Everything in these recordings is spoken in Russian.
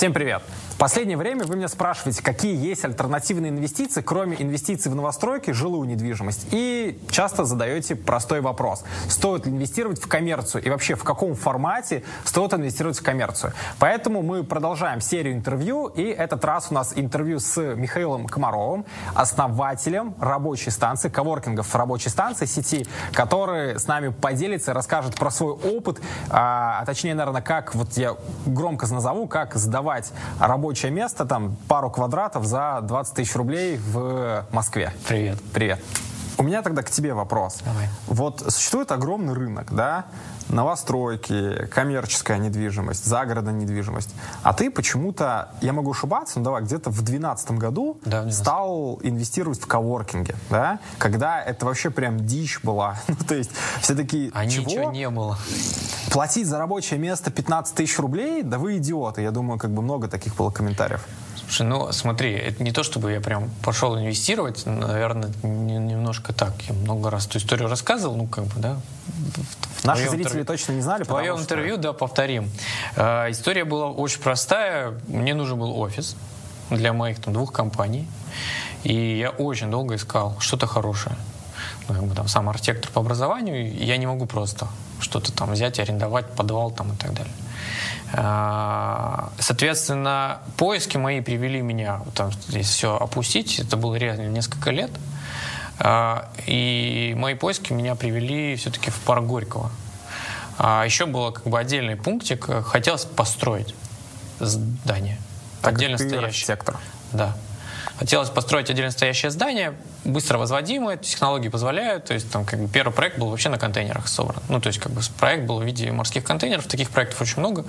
Всем привет! Последнее время вы меня спрашиваете, какие есть альтернативные инвестиции, кроме инвестиций в новостройки, жилую недвижимость. И часто задаете простой вопрос. Стоит ли инвестировать в коммерцию? И вообще, в каком формате стоит инвестировать в коммерцию? Поэтому мы продолжаем серию интервью. И этот раз у нас интервью с Михаилом Комаровым, основателем рабочей станции, коворкингов рабочей станции сети, который с нами поделится расскажет про свой опыт, а, а точнее, наверное, как, вот я громко назову, как сдавать рабочее место, там, пару квадратов за 20 тысяч рублей в Москве. Привет. Привет. У меня тогда к тебе вопрос. Давай. Вот существует огромный рынок, да, новостройки, коммерческая недвижимость, загородная недвижимость. А ты почему-то, я могу ошибаться, но давай, где-то в 2012 году Да, в 12. стал инвестировать в коворкинге, да, когда это вообще прям дичь была. Ну, то есть все такие, А чего? ничего не было. Платить за рабочее место 15 тысяч рублей? Да вы идиоты. Я думаю, как бы много таких было комментариев. Слушай, ну смотри, это не то, чтобы я прям пошел инвестировать, наверное, не- немножко так. Я много раз эту историю рассказывал, ну как бы, да. Наши зрители интервью- точно не знали, В твоем что- интервью, да, повторим. Э, история была очень простая. Мне нужен был офис для моих там двух компаний. И я очень долго искал что-то хорошее. Ну, как бы там сам архитектор по образованию, и я не могу просто что-то там взять, арендовать, подвал там и так далее. А, Соответственно, поиски мои привели меня, там, здесь все опустить, это было реально несколько лет. А, И мои поиски меня привели все-таки в парк Горького. А еще было как бы отдельный пунктик, хотелось построить здание. Так отдельно ты стоящее. архитектор. Да. Хотелось построить отдельно стоящее здание, быстро возводимое, технологии позволяют. То есть там как бы первый проект был вообще на контейнерах собран. Ну, то есть как бы проект был в виде морских контейнеров. Таких проектов очень много.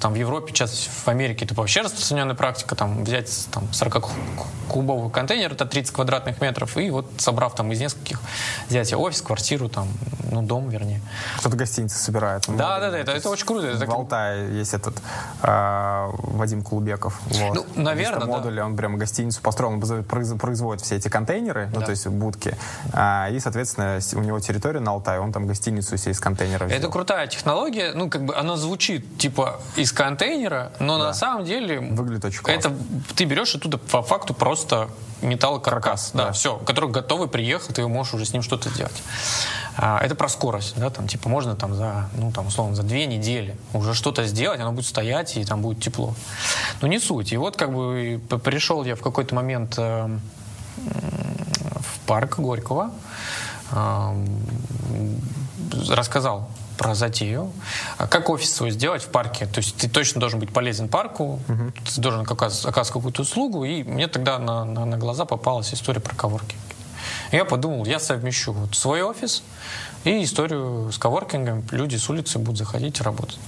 Там в Европе, сейчас в Америке это вообще распространенная практика. Там взять там 40-кубовый контейнер, это 30 квадратных метров, и вот собрав там из нескольких, взять офис, квартиру, там, ну, дом, вернее. Кто-то гостиницы собирает. Да, да, да, то это, это очень круто. Это В Алтае есть этот а, Вадим Клубеков. Вот. Ну, наверно, Вместо да. он прямо гостиницу построил, он произ- производит все эти контейнеры, ну Да. то есть будки, А, и, соответственно, у него территория на Алтае, он там гостиницу себе из контейнеров Это сделал. крутая технология, ну, как бы она звучит типа из контейнера, но на самом деле Выглядит очень классно. это ты берешь оттуда по факту просто металлокаркас, Каркас, да, да. все, который готовый приехал, ты можешь уже с ним что-то сделать. А, это про скорость, да, там, типа, можно там за, ну, там, условно, за две недели уже что-то сделать, оно будет стоять, и там будет тепло. Но не суть. И вот, как бы, пришел я в какой-то момент э, в парк Горького, эм, рассказал про затею. А Как офис свой сделать в парке? То есть ты точно должен быть полезен парку, ты должен оказ- оказывать какую-то услугу. И мне тогда на, на- на глаза попалась история про коворкинг. Я подумал, я совмещу вот свой офис и историю с коворкингом. Люди с улицы будут заходить и работать.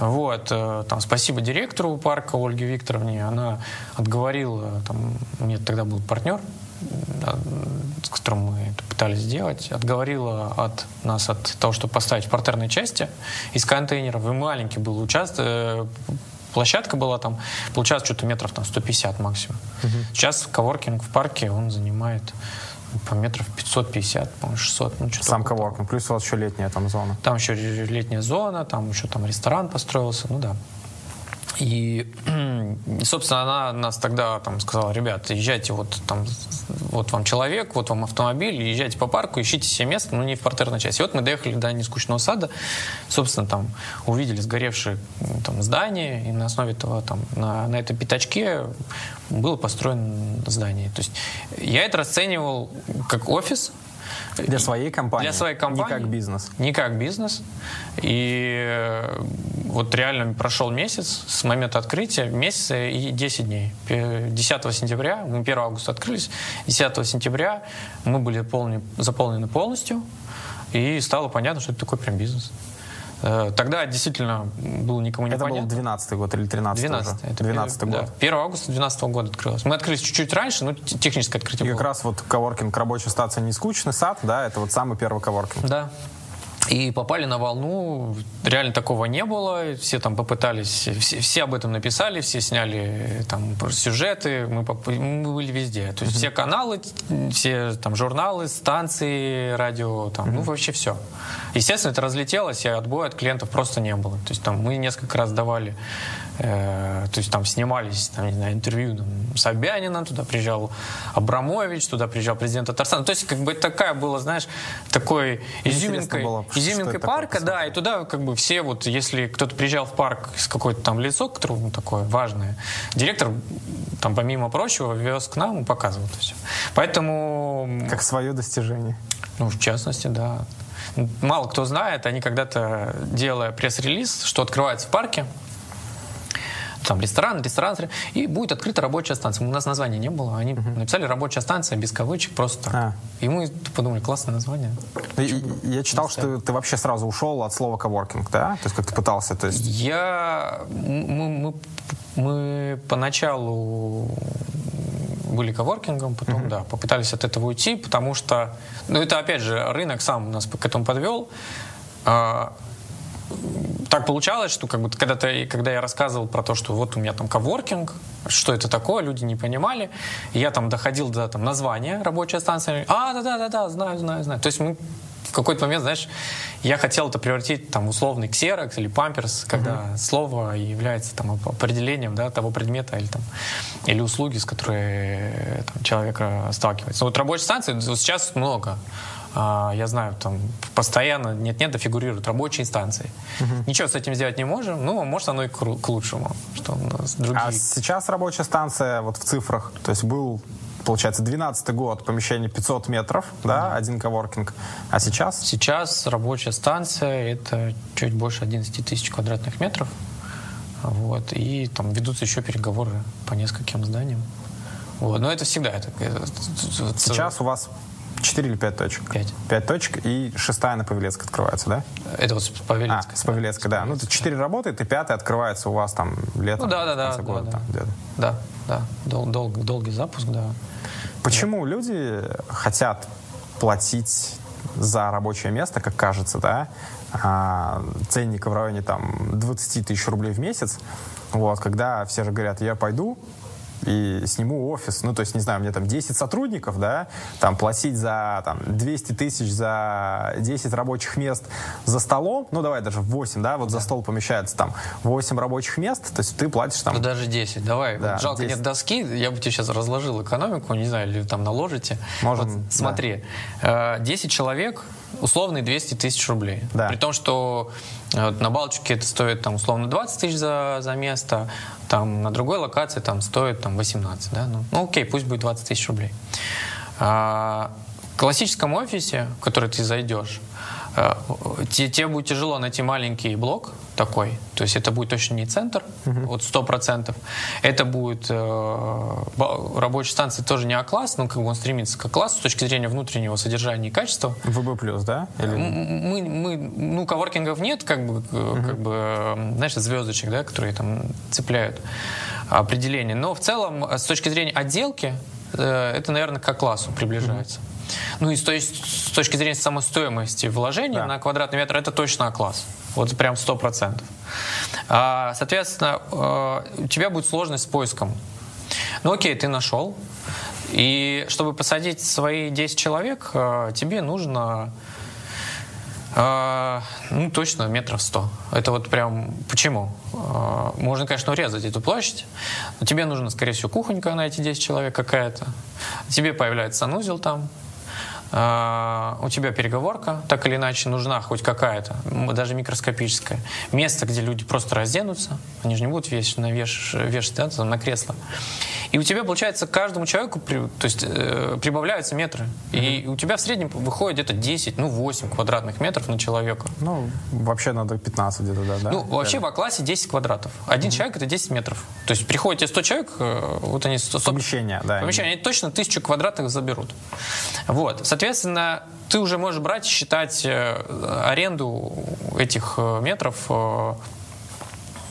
Вот, э, там, спасибо директору парка Ольге Викторовне. Она отговорила, там, у меня тогда был партнер, да, с которым мы это пытались сделать, отговорила от нас от того, чтобы поставить в партерной части из контейнеров. И маленький был участок, э, площадка была там, получалось что-то метров там 150 максимум. Сейчас коворкинг в парке, он занимает по метров 550, по-моему, 600. Ну, что-то Сам коворкинг, плюс у вас еще летняя там зона. Там еще летняя зона, там еще там ресторан построился, ну да. И, собственно, она нас тогда там сказала, ребят, езжайте вот там, вот вам человек, вот вам автомобиль, езжайте по парку, ищите себе место, но не в партерной части. И вот мы доехали до нескучного сада, собственно, там увидели сгоревшее м, там здание, и на основе этого там на, на этом пятачке было построено здание. То есть я это расценивал как офис, Для своей компании? для своей компании. Не как бизнес? Не как бизнес. И э, вот реально прошел месяц с момента открытия, месяц и 10 дней. Пе- 10 сентября, мы 1 августа открылись, 10 сентября мы были полни- заполнены полностью, и стало понятно, что это такой прям бизнес. Э, Тогда действительно было никому не Это был понятно. 12 год или 13 12 уже? это 12 первый- год. да, 1 августа 2012 года открылось. Мы открылись чуть-чуть раньше, но те- техническое открытие И было. как раз вот коворкинг, рабочая стация не скучный сад, да, это вот самый первый коворкинг. Да. И попали на волну, реально такого не было, все там попытались, все, все об этом написали, все сняли э, там сюжеты, мы, поп- мы были везде. То есть все каналы, все там журналы, станции, радио, там, ну вообще все. Естественно, это разлетелось, и отбоя от клиентов просто не было. То есть там мы несколько раз давали Э, то есть там снимались, там, не знаю, интервью там, Собянина, туда приезжал Абрамович, туда приезжал президент Татарстана. То есть как бы такая была, знаешь, такой изюминкой, было, изюминкой парка, да, и туда как бы все вот, если кто-то приезжал в парк с какой-то там лицо, которое ну, такое важное, директор там помимо прочего вез к нам и показывал это все. Поэтому... Как свое достижение. Ну, в частности, да. Мало кто знает, они когда-то, делая пресс-релиз, что открывается в парке, там ресторан, ресторан, и будет открыта рабочая станция. У нас названия не было, они uh-huh. написали рабочая станция без кавычек, просто так. А. И мы подумали, классное название. И, я читал, что ты вообще сразу ушел от слова коворкинг, да? То есть как ты пытался, то есть... Я... Мы, мы, мы поначалу были коворкингом, потом, uh-huh. да, попытались от этого уйти, потому что, ну, это, опять же, рынок сам нас к этому подвел. А, так получалось, что как бы когда-то, когда я рассказывал про то, что вот у меня там коворкинг, что это такое, люди не понимали. Я там доходил до там, названия рабочая станция. А, да-да-да, знаю, знаю, знаю. То есть мы в какой-то момент, знаешь, я хотел это превратить там условный ксерокс или памперс, когда uh-huh. слово является там определением да, того предмета или там или услуги, с которой там, человек э, сталкивается. Но вот рабочей станции сейчас много. А, я знаю, там постоянно нет-нет, да фигурируют рабочие инстанции. Угу. Ничего с этим сделать не можем, ну, может, оно и к, лучшему, что у нас другие... А сейчас рабочая станция вот в цифрах, то есть был получается, 12 год, помещение 500 метров, да, да, один коворкинг. А сейчас? Сейчас рабочая станция — это чуть больше 11 тысяч квадратных метров. Вот, и там ведутся еще переговоры по нескольким зданиям. Вот, но это всегда. Это, это, сейчас у вас 4 или 5 точек? 5. 5 точек, и шестая на Павелецкой открывается, да? Это вот с Павелецкой. А, с Павелецкой, да. Ну, 4 работает, и 5 открывается у вас там летом, ну, да, да, да, года. Да, там, да. да, да. Дол, дол, долгий запуск, да. Почему да. люди хотят платить за рабочее место, как кажется, да, а, ценника в районе там 20 тысяч рублей в месяц, вот, когда все же говорят, я пойду, и сниму офис, ну, то есть, не знаю, мне там 10 сотрудников, да, там платить за там, 200 тысяч за 10 рабочих мест за столом, ну, давай даже 8, да, вот да. за стол помещается там 8 рабочих мест, то есть ты платишь там... Ну, даже 10, давай, да, вот жалко 10. нет доски, я бы тебе сейчас разложил экономику, не знаю, или там наложите. Можем, вот, смотри, да. 10 э, человек, условные 200 тысяч рублей. Да. При том, что э, вот, на Балчуке это стоит там условно 20 тысяч за, за место, там на другой локации там стоит там 18, да, ну, ну окей, пусть будет 20 тысяч рублей. А, в классическом офисе, в который ты зайдешь, тебе будет тяжело найти маленький блок такой, то есть это будет точно не центр, uh-huh. вот сто процентов. Это будет э, рабочая станция тоже не А-класс, но как бы он стремится к А-классу с точки зрения внутреннего содержания и качества. ВБ плюс, да? Или... Мы, мы, ну, коворкингов нет, как бы, uh-huh. как бы, знаешь, звездочек, да, которые там цепляют определение. Но в целом, с точки зрения отделки, э, это, наверное, к А-классу приближается. Ну и с, с точки зрения самой стоимости вложения да. на квадратный метр это точно класс. Вот прям сто процентов. А, соответственно, э, у тебя будет сложность с поиском. Ну окей, ты нашел. И чтобы посадить свои 10 человек, э, тебе нужно а, ну, точно метров сто. Это вот прям... Почему? Можно, конечно, урезать эту площадь, но тебе нужно, скорее всего, кухонька на эти 10 человек какая-то. Тебе появляется санузел там, у тебя переговорка, так или иначе, нужна хоть какая-то, даже микроскопическая. Место, где люди просто разденутся, они же не будут вешать на, веш, вешать да, там, на кресло. И у тебя, получается, каждому человеку то есть, э, прибавляются метры. Mm-hmm. И у тебя в среднем выходит где-то 10, ну, 8 квадратных метров на человека. Ну, вообще надо 15 где-то, да? да? Ну, вообще в А-классе 10 квадратов. Один mm-hmm. человек — это 10 метров. То есть приходите 100 человек, э, вот они... 100, помещение, да. Помещение, они точно 1000 квадратных заберут. Вот. Соответственно, ты уже можешь брать и считать э, аренду этих э, метров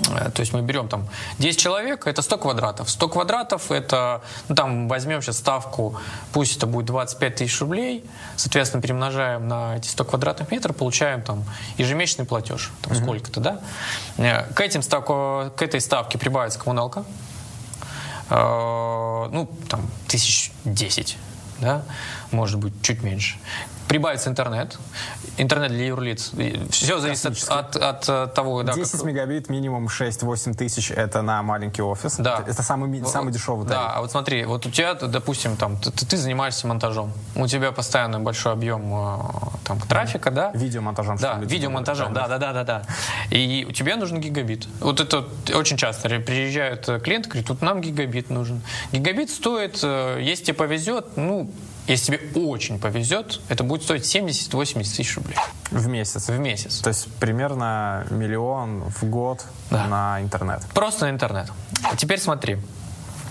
Э, то есть мы берем там 10 человек, это 100 квадратов. 100 квадратов это, ну там возьмем сейчас ставку, пусть это будет 25 тысяч рублей, соответственно, перемножаем на эти 100 квадратных метров, получаем там ежемесячный платеж, там mm-hmm. сколько-то, да. К, этим ставку, к этой ставке прибавится коммуналка, э, ну, там, тысяч десять, да, может быть, чуть меньше прибавится интернет, интернет для юрлиц. Все зависит от, от, от того, да. 10 как- мегабит минимум 6-8 тысяч это на маленький офис. Да. Это, самый, самый дешевый тариф. Да, а вот смотри, вот у тебя, допустим, там, ты, ты занимаешься монтажом, у тебя постоянно большой объем э, там, трафика, да? Видеомонтажом. Да, видеомонтажом, да, делают, да, да, да, да. И тебе нужен гигабит. Вот это очень часто приезжают э, клиенты, говорят, тут нам гигабит нужен. Гигабит стоит, э, если тебе повезет, ну, если тебе очень повезет, это будет стоить 70-80 тысяч рублей В месяц. в месяц. То есть примерно миллион в год Да. на интернет. Просто на интернет. А Теперь смотри.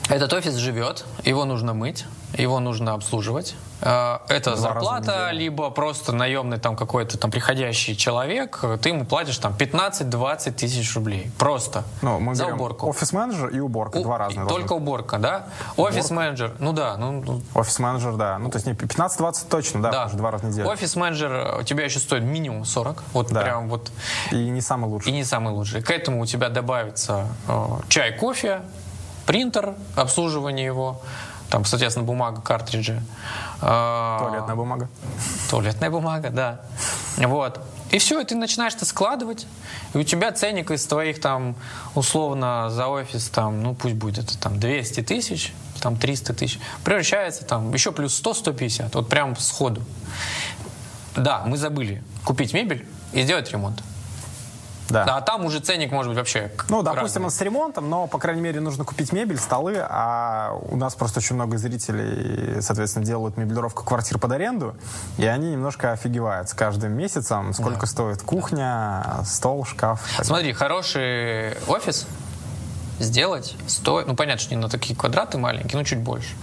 Этот офис живет, его нужно мыть, его нужно обслуживать. Э, Это Два зарплата, либо просто наемный там какой-то там приходящий человек, ты ему платишь там 15-20 тысяч рублей. Просто. Ну, мы за уборку. офис-менеджер и уборка. У- Два разных. Только уборка, да? Офис-менеджер, ну да, ну, ну, Офис-менеджер, да. Ну, то есть не 15-20 точно, да, да. потому два раза в неделю. Офис-менеджер э, у тебя еще стоит минимум 40. Вот Да. прям вот И не самый лучший. и не самый лучший. К этому у тебя добавится э, чай, кофе, принтер, обслуживание его, там, соответственно, бумага, картриджи. э, Туалетная бумага. Туалетная бумага, да. Вот. И все, и ты начинаешь это складывать, и у тебя ценник из твоих там, условно, за офис, там, ну пусть будет это там 200 тысяч, там 300 тысяч, превращается там еще плюс 100-150, вот прям сходу. Да, мы забыли купить мебель и сделать ремонт. Да. А там уже ценник может быть вообще Ну, допустим, разный. он с ремонтом, но, по крайней мере, нужно купить мебель, столы, а у нас просто очень много зрителей, соответственно, делают меблировку квартир под аренду, и они немножко офигевают с каждым месяцем, сколько стоит кухня, стол, шкаф. Смотри, хороший офис сделать стоит, ну понятно, что не на такие квадраты маленькие, но чуть больше.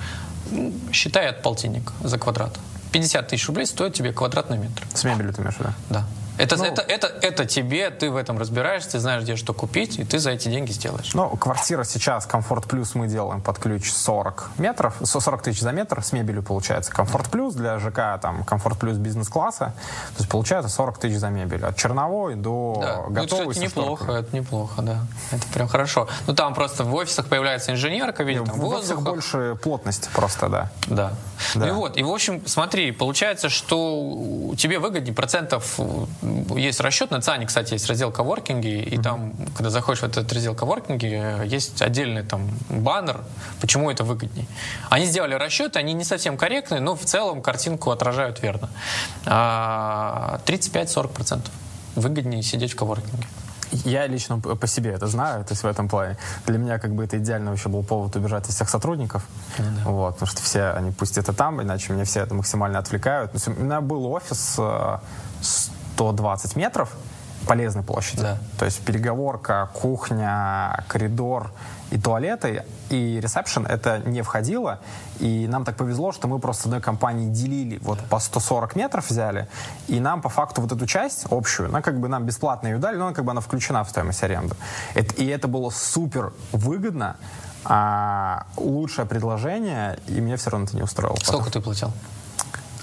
Ну, Считай от полтинник за квадрат. 50 тысяч рублей стоит тебе квадратный метр. С мебелью ты имеешь виду? Да. Это, Ну- это, это, это тебе, ты в этом разбираешься, ты знаешь, где что купить, и ты за эти деньги сделаешь. Ну, квартира сейчас, Комфорт Плюс мы делаем под ключ 40 метров, со- 40 тысяч за метр, с мебелью получается. Комфорт Плюс для ЖК, там, Комфорт Плюс бизнес-класса, то есть получается 40 тысяч за мебель. От черновой до Да, ну, это, готовой кстати, со шторками. неплохо, это неплохо, да. Это прям хорошо. Ну, там просто в офисах появляется инженерка, видит там В офисах воздуха. больше плотность просто, да. Да. Да. Ну и вот, и в общем, смотри, получается, что тебе выгоднее процентов, есть расчет, на ЦАНе, кстати, есть раздел коворкинги, и там, когда заходишь в этот раздел коворкинги, э, есть отдельный там баннер, почему это выгоднее. Они сделали расчеты, они не совсем корректные, но в целом картинку отражают верно. А, 35-40% выгоднее сидеть в коворкинге. Я лично по себе это знаю, то есть в этом плане. Для меня как бы это идеально вообще был повод убежать из всех сотрудников. Вот, потому что все они пусть это там, иначе меня все это максимально отвлекают. То есть у меня был офис э, 120 метров полезной площади. Да. То есть переговорка, кухня, коридор и туалеты, и ресепшн это не входило. И нам так повезло, что мы просто с одной компанией делили, вот по 140 метров взяли, и нам по факту вот эту часть общую, она как бы нам бесплатно ее дали, но она как бы она включена в стоимость аренды. Это- и это было супер выгодно, а, лучшее предложение, и мне все равно это не устроило. Сколько ты платил?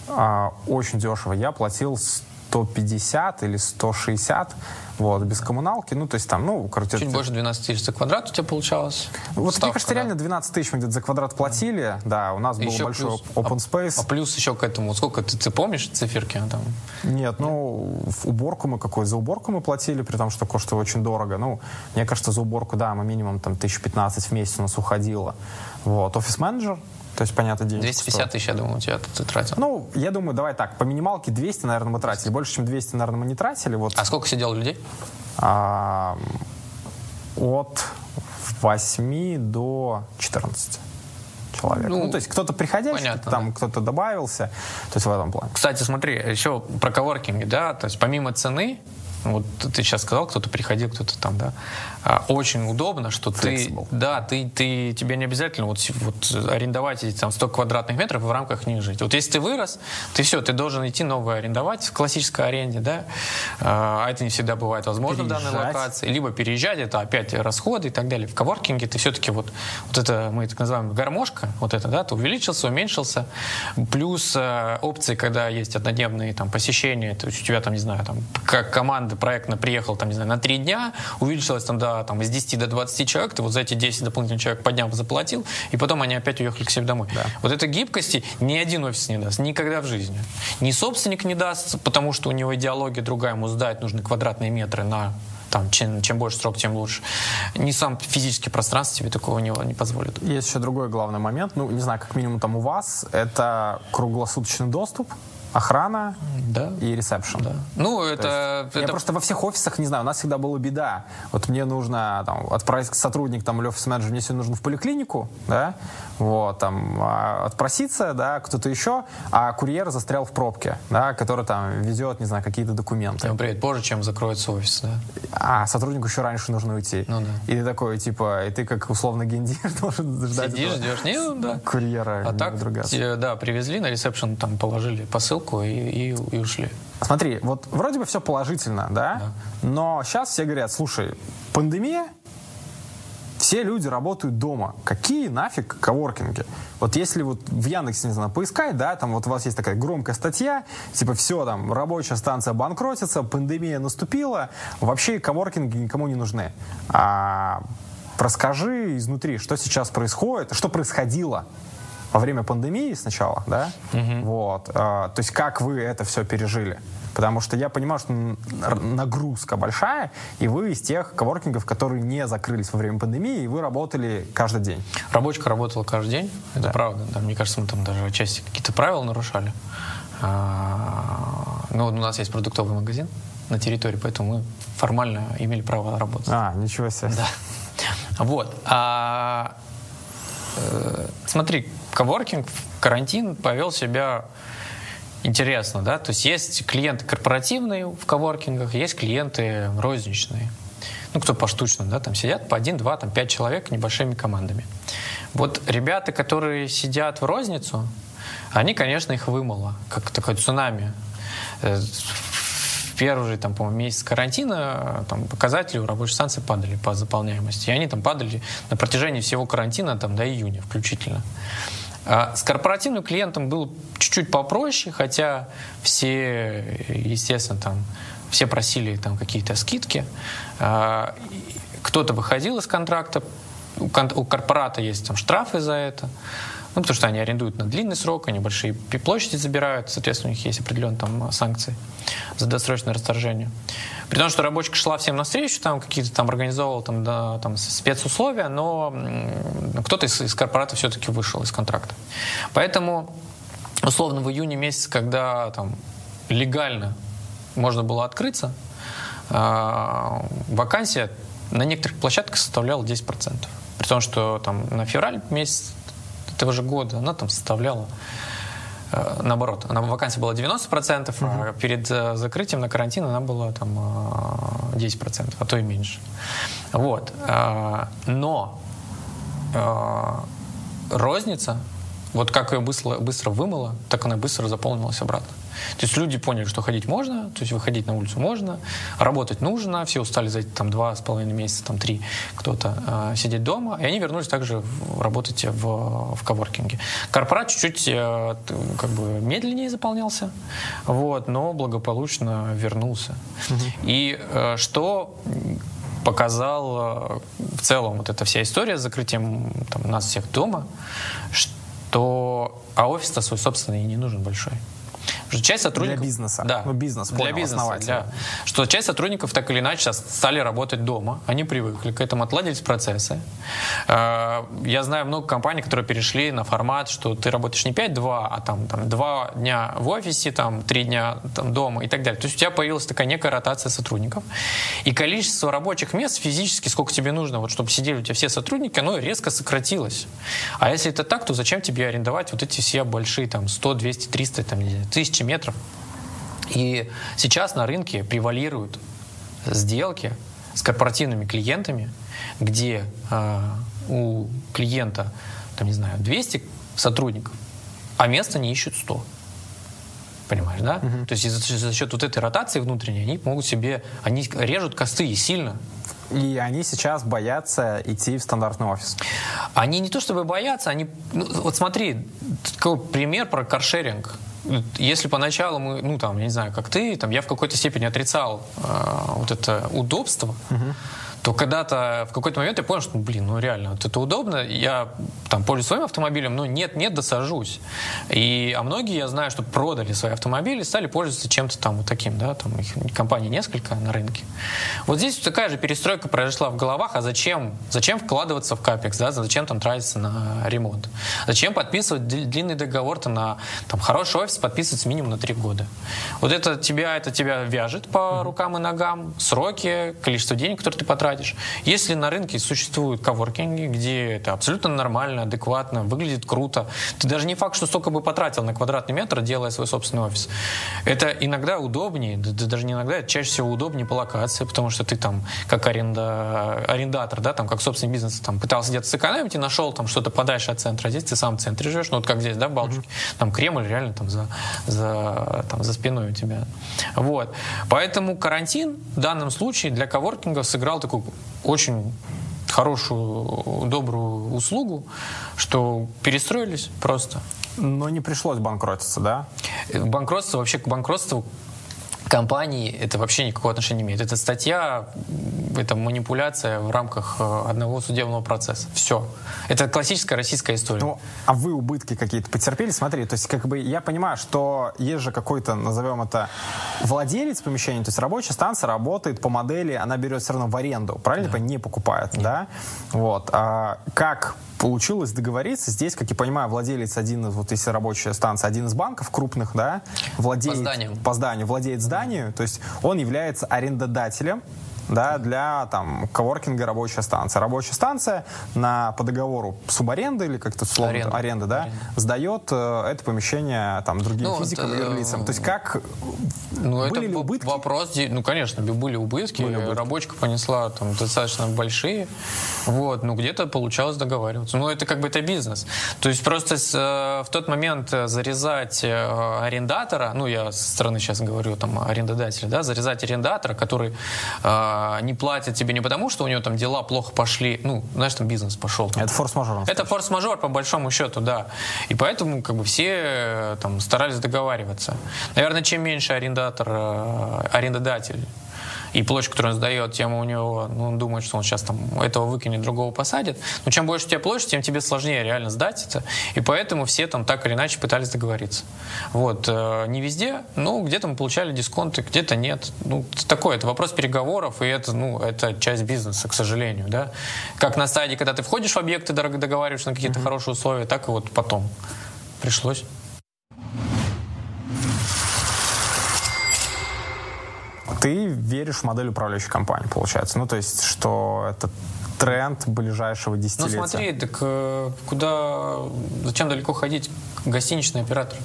А, очень дешево. Я платил 150 или 160, вот, без коммуналки. Ну, то есть там, ну, короче... Чуть это- больше 12 тысяч за квадрат у тебя получалось? Вот, мне Ставка, кажется, да? реально 12 тысяч мы где-то за квадрат платили. Да, у нас был Еще большой плюс- open А space. плюс еще к этому, сколько ты, ты помнишь циферки? Там? Нет, ну, в уборку мы какой? За уборку мы платили, при том, что коштует очень дорого. Ну, мне кажется, за уборку, да, мы минимум там 1015 в месяц у нас уходило. Вот, офис-менеджер, то есть, понятно, денег 250 тысяч, я думаю, у тебя ты тратил. Ну, я думаю, давай так, по минималке 200, наверное, мы тратили. Больше, чем 200, наверное, мы не тратили. Вот, А сколько сидел людей? а, от 8 до 14 человек. Ну, Ну, то есть кто-то приходящий, понятно, там кто-то добавился. То есть в этом плане. Кстати, смотри, еще про коворкинги, да, то есть помимо цены, вот ты сейчас сказал, кто-то приходил, кто-то там, да, очень удобно, что Flexible. ты, да, ты, ты, тебе не обязательно вот, вот арендовать эти там 100 квадратных метров и в рамках них жить. Вот если ты вырос, ты все, ты должен идти новое арендовать в классической аренде, да, а это не всегда бывает возможно в данной Переезжать. локации, либо переезжать, это опять расходы и так далее. В коворкинге ты все-таки вот, вот это, мы так называем, гармошка, вот это, да, ты увеличился, уменьшился, плюс э, опции, когда есть однодневные там посещения, то есть у тебя там, не знаю, там, как команда проектно приехала, там, не знаю, на три дня, увеличилась там, до, там из 10 до 20 человек, ты вот за эти 10 дополнительных человек по дням заплатил, и потом они опять уехали к себе домой. Да. Вот этой гибкости ни один офис не даст, никогда в жизни. Ни собственник не даст, потому что у него идеология другая, ему сдать нужны квадратные метры на там, чем, чем больше срок, тем лучше. Не сам физическое пространство тебе такого не, не позволит. Есть еще другой главный момент, ну, не знаю, как минимум там у вас, это круглосуточный доступ охрана да. и ресепшн. Да. Ну, это, есть, это... Я просто во всех офисах, не знаю, у нас всегда была беда. Вот мне нужно там, отправить сотрудник там, или офис-менеджер, мне сегодня нужно в поликлинику, да, вот, там, а, отпроситься, да, кто-то еще, а курьер застрял в пробке, да, который там везет, не знаю, какие-то документы. Ему приедет позже, чем закроется офис, да. А сотруднику еще раньше нужно уйти. Ну да. И ты такой, типа, и ты как условно гендир должен ждать Сидишь, ждешь, не, ну, да. курьера. А так, да, привезли на ресепшн, там положили посылку и, и, и ушли. Смотри, вот вроде бы все положительно, да? да? Но сейчас все говорят, слушай, пандемия, все люди работают дома. Какие нафиг коворкинги? Вот если вот в Яндексе, не знаю, поискать, да, там вот у вас есть такая громкая статья, типа все, там, рабочая станция банкротится, пандемия наступила, вообще коворкинги никому не нужны. А расскажи изнутри, что сейчас происходит, что происходило во время пандемии сначала, да, угу. вот, а, то есть как вы это все пережили? Потому что я понимаю, что нагрузка большая, и вы из тех коворкингов, которые не закрылись во время пандемии, и вы работали каждый день. Рабочка работала каждый день, это да. правда. Да, мне кажется, мы там даже отчасти какие-то правила нарушали. А, ну, у нас есть продуктовый магазин на территории, поэтому мы формально имели право работать. А, ничего себе. Да. Вот. А, э, смотри, коворкинг карантин повел себя интересно, да, то есть есть клиенты корпоративные в коворкингах, есть клиенты розничные. Ну, кто поштучно, да, там сидят по один, два, там пять человек небольшими командами. Вот ребята, которые сидят в розницу, они, конечно, их вымыло, как такое цунами. Э, в первый же, там, по-моему, месяц карантина там, показатели у рабочей станции падали по заполняемости. И они там падали на протяжении всего карантина там, до июня включительно. А с корпоративным клиентом был чуть-чуть попроще, хотя все, естественно, там все просили там какие-то скидки. А, кто-то выходил из контракта, у корпората есть там штрафы за это. Ну, потому что они арендуют на длинный срок, они большие площади забирают, соответственно, у них есть определенные там санкции за досрочное расторжение. При том, что рабочка шла всем навстречу, там какие-то там организовывал там, да, там спецусловия, но кто-то из, из корпората все-таки вышел из контракта. Поэтому, условно, в июне месяце, когда там легально можно было открыться, э, вакансия на некоторых площадках составляла 10%. При том, что там на февраль месяц этого же года она там составляла наоборот, она вакансия была 90%, угу. а перед э, закрытием на карантин она была там 10%, э, а то и меньше. Вот. Но розница, вот как ее быстро, быстро вымыло, так она быстро заполнилась обратно. То есть люди поняли, что ходить можно, то есть выходить на улицу можно, работать нужно, все устали за эти там два с половиной месяца, там три кто-то э, сидеть дома, и они вернулись также в, работать в, в коворкинге. Корпорат чуть-чуть э, как бы медленнее заполнялся, вот, но благополучно вернулся. Угу. И э, что показал в целом вот эта вся история с закрытием там, нас всех дома, что а офис-то свой собственный и не нужен большой. Что часть сотрудников... Для бизнеса. Да. Ну, бизнес, понял, для бизнеса, для... Что часть сотрудников так или иначе сейчас стали работать дома. Они привыкли к этому, отладились процессы. А, я знаю много компаний, которые перешли на формат, что ты работаешь не 5-2, а там, там 2 дня в офисе, там 3 дня там, дома и так далее. То есть у тебя появилась такая некая ротация сотрудников. И количество рабочих мест физически, сколько тебе нужно, вот, чтобы сидели у тебя все сотрудники, оно резко сократилось. А если это так, то зачем тебе арендовать вот эти все большие там 100, 200, 300, там, тысячи метров. И сейчас на рынке превалируют сделки с корпоративными клиентами, где э, у клиента, там, не знаю, 200 сотрудников, а места не ищут 100. Понимаешь, да? Угу. То есть за, за счет вот этой ротации внутренней они могут себе, они режут косты и сильно. И они сейчас боятся идти в стандартный офис. Они не то чтобы боятся, они... Ну, вот смотри, такой пример про каршеринг. Если поначалу мы, ну там, я не знаю, как ты, там, я в какой-то степени отрицал э, вот это удобство, угу то когда-то в какой-то момент я понял, что, блин, ну реально, вот это удобно, я там пользуюсь своим автомобилем, но нет-нет, досажусь. И, а многие, я знаю, что продали свои автомобили, стали пользоваться чем-то там вот таким, да, там их компаний несколько на рынке. Вот здесь такая же перестройка произошла в головах, а зачем? Зачем вкладываться в капекс, да, зачем там тратиться на ремонт? Зачем подписывать длинный договор-то на там, хороший офис, подписывать минимум на три года? Вот это тебя, это тебя вяжет по рукам и ногам, сроки, количество денег, которые ты потратил, тратишь. Если на рынке существуют коворкинги, где это абсолютно нормально, адекватно, выглядит круто, ты даже не факт, что столько бы потратил на квадратный метр, делая свой собственный офис. Это иногда удобнее, да, даже не иногда, это чаще всего удобнее по локации, потому что ты там как аренда, арендатор, да, там как собственный бизнес, там пытался где-то сэкономить и нашел там что-то подальше от центра, здесь ты сам в центре живешь, ну вот как здесь, да, в Балтике, mm-hmm. там Кремль реально там за, за, там за спиной у тебя. Вот. Поэтому карантин в данном случае для коворкингов сыграл такую очень хорошую, добрую услугу, что перестроились просто. Но не пришлось банкротиться, да? Банкротство, вообще к банкротству компании это вообще никакого отношения не имеет. Это статья, это манипуляция в рамках э, одного судебного процесса. Все. Это классическая российская история. Ну, а вы убытки какие-то потерпели? Смотри, то есть как бы я понимаю, что есть же какой-то, назовем это, владелец помещения, то есть рабочая станция работает по модели, она берет все равно в аренду, правильно? Да. Не покупает, Нет. да? Вот. А как получилось договориться. Здесь, как я понимаю, владелец один из, вот если рабочая станция, один из банков крупных, да, владеет... По зданию. По зданию, владеет зданию, то есть он является арендодателем да, для там коворкинга рабочая станция. Рабочая станция на, по договору субаренды или как-то слово аренда, аренда да, аренда. сдает э, это помещение там другим ну, физикам это, и лицам. То есть как ну, были это ли убытки? Вопрос, ну, конечно, были убытки. Были убытки. Рабочка понесла там достаточно большие. Вот, ну, где-то получалось договариваться. Ну, это как бы это бизнес. То есть просто с, э, в тот момент э, зарезать э, арендатора, ну, я со стороны сейчас говорю, там, арендодателя, да, зарезать арендатора, который э, а, не платят тебе не потому, что у него там дела плохо пошли, ну, знаешь, там бизнес пошел. Это форс-мажор. Это форс-мажор, по большому счету, да. И поэтому как бы все э, там старались договариваться. Наверное, чем меньше арендатор, э, арендодатель и площадь, которую он сдает, тем у него, ну, он думает, что он сейчас там этого выкинет, другого посадит. Но чем больше у тебя площадь, тем тебе сложнее реально сдать это. И поэтому все там так или иначе пытались договориться. Вот. Э, не везде, ну, где-то мы получали дисконты, где-то нет. Ну, такое, это вопрос переговоров, и это, ну, это часть бизнеса, к сожалению, да. Как на стадии, когда ты входишь в объекты, договариваешься на какие-то mm-hmm. хорошие условия, так и вот потом пришлось. Ты веришь в модель управляющей компании, получается. Ну, то есть, что это тренд ближайшего десятилетия. Ну, смотри, так э, куда, зачем далеко ходить? Гостиничный оператор.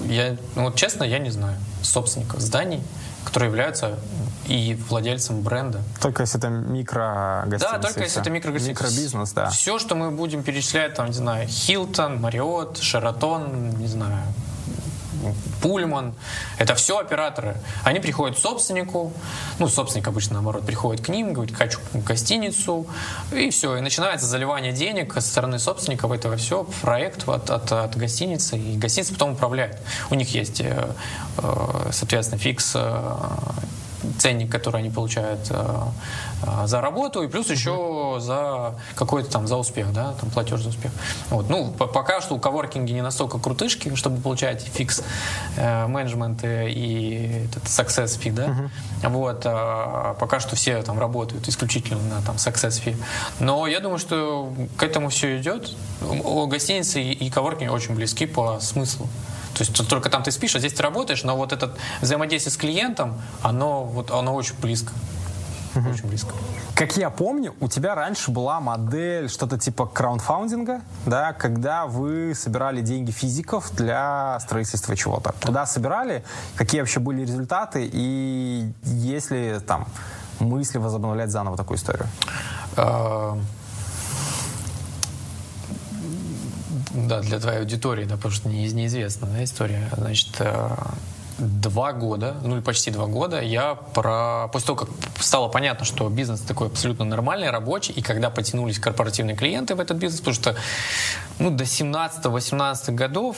Я, ну, вот честно, я не знаю собственников зданий, которые являются и владельцем бренда. Только если это микрогостиница. Да, только если это микрогостиница. Микробизнес, да. Все, что мы будем перечислять, там, не знаю, Хилтон, Мариот, Шератон, не знаю, Пульман. Это все операторы. Они приходят к собственнику, ну, собственник обычно, наоборот, приходит к ним, говорит, хочу гостиницу, и все. И начинается заливание денег со стороны собственника в этого все, проект от, от, от гостиницы, и гостиница потом управляет. У них есть, э, э, соответственно, фикс э, ценник, который они получают э, э, за работу, и плюс еще за какой-то там, за успех, да, там платеж за успех. Вот. Ну, пока что у коворкинги не настолько крутышки, чтобы получать фикс э, менеджмент и этот success fee, да. Uh-huh. Вот. А пока что все там работают исключительно на там success fee. Но я думаю, что к этому все идет. Гостиницы и коворкинг очень близки по смыслу. То есть только там ты спишь, а здесь ты работаешь, но вот это взаимодействие с клиентом, оно, вот, оно очень близко. Угу. Очень близко. Как я помню, у тебя раньше была модель что-то типа краундфаундинга, да, когда вы собирали деньги физиков для строительства чего-то. Куда собирали, какие вообще были результаты и есть ли там мысли возобновлять заново такую историю? А, да, для твоей аудитории, да, потому что не, неизвестна да, история. Значит, э, два года, ну или почти два года, я про... После того, как стало понятно, что бизнес такой абсолютно нормальный, рабочий, и когда потянулись корпоративные клиенты в этот бизнес, потому что ну, до 17-18 годов